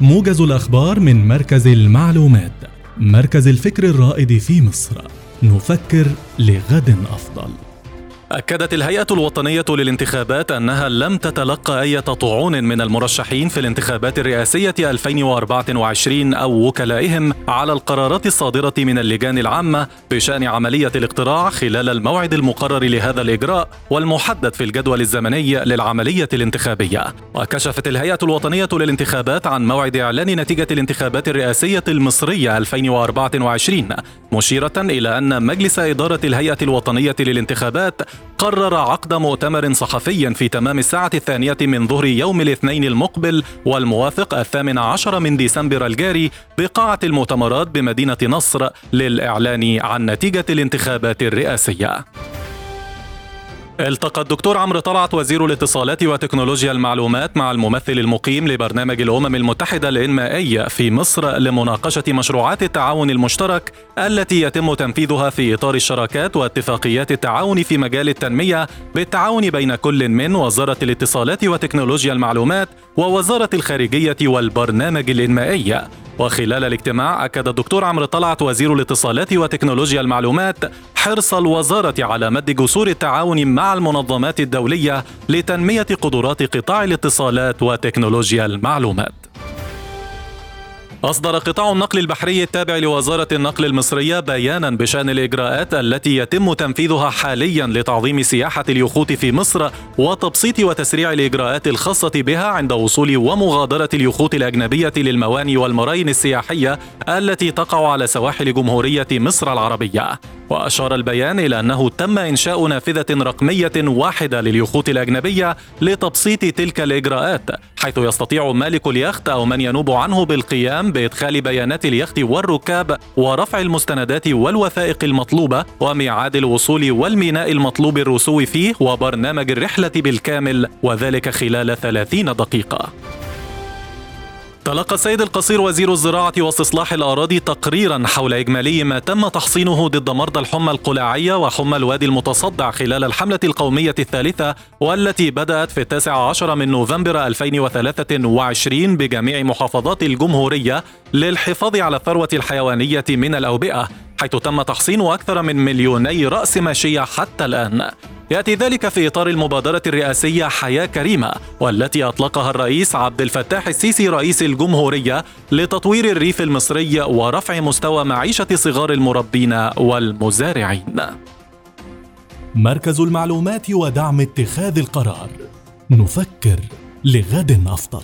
موجز الأخبار من مركز المعلومات مركز الفكر الرائد في مصر. نفكر لغد أفضل. أكدت الهيئة الوطنية للانتخابات أنها لم تتلقى أي طعون من المرشحين في الانتخابات الرئاسية 2024 أو وكلائهم على القرارات الصادرة من اللجان العامة بشأن عملية الاقتراع خلال الموعد المقرر لهذا الإجراء والمحدد في الجدول الزمني للعملية الانتخابية. وكشفت الهيئة الوطنية للانتخابات عن موعد إعلان نتيجة الانتخابات الرئاسية المصرية 2024 مشيرة إلى أن مجلس إدارة الهيئة الوطنية للانتخابات قرر عقد مؤتمر صحفي في تمام الساعة الثانية من ظهر يوم الاثنين المقبل والموافق الثامن عشر من ديسمبر الجاري بقاعة المؤتمرات بمدينة نصر للإعلان عن نتيجة الانتخابات الرئاسية. التقى الدكتور عمرو طلعت وزير الاتصالات وتكنولوجيا المعلومات مع الممثل المقيم لبرنامج الأمم المتحدة الانمائي في مصر لمناقشة مشروعات التعاون المشترك التي يتم تنفيذها في إطار الشراكات واتفاقيات التعاون في مجال التنمية بالتعاون بين كل من وزارة الاتصالات وتكنولوجيا المعلومات ووزارة الخارجية والبرنامج الانمائي وخلال الاجتماع أكد الدكتور عمرو طلعت وزير الاتصالات وتكنولوجيا المعلومات حرص الوزارة على مد جسور التعاون مع المنظمات الدولية لتنمية قدرات قطاع الاتصالات وتكنولوجيا المعلومات. أصدر قطاع النقل البحري التابع لوزارة النقل المصرية بيانا بشأن الإجراءات التي يتم تنفيذها حاليا لتعظيم سياحة اليخوت في مصر وتبسيط وتسريع الإجراءات الخاصة بها عند وصول ومغادرة اليخوت الأجنبية للمواني والمراين السياحية التي تقع على سواحل جمهورية مصر العربية. وأشار البيان إلى أنه تم إنشاء نافذة رقمية واحدة لليخوت الأجنبية لتبسيط تلك الإجراءات حيث يستطيع مالك اليخت أو من ينوب عنه بالقيام بإدخال بيانات اليخت والركاب ورفع المستندات والوثائق المطلوبة وميعاد الوصول والميناء المطلوب الرسو فيه وبرنامج الرحلة بالكامل وذلك خلال 30 دقيقة. تلقى السيد القصير وزير الزراعة واستصلاح الأراضي تقريرا حول إجمالي ما تم تحصينه ضد مرضى الحمى القلاعية وحمى الوادي المتصدع خلال الحملة القومية الثالثة والتي بدأت في التاسع عشر من نوفمبر 2023 بجميع محافظات الجمهورية للحفاظ على الثروة الحيوانية من الأوبئة حيث تم تحصين أكثر من مليوني رأس ماشية حتى الآن. يأتي ذلك في إطار المبادرة الرئاسية حياة كريمة والتي أطلقها الرئيس عبد الفتاح السيسي رئيس الجمهورية لتطوير الريف المصري ورفع مستوى معيشة صغار المربين والمزارعين. مركز المعلومات ودعم اتخاذ القرار نفكر لغد أفضل.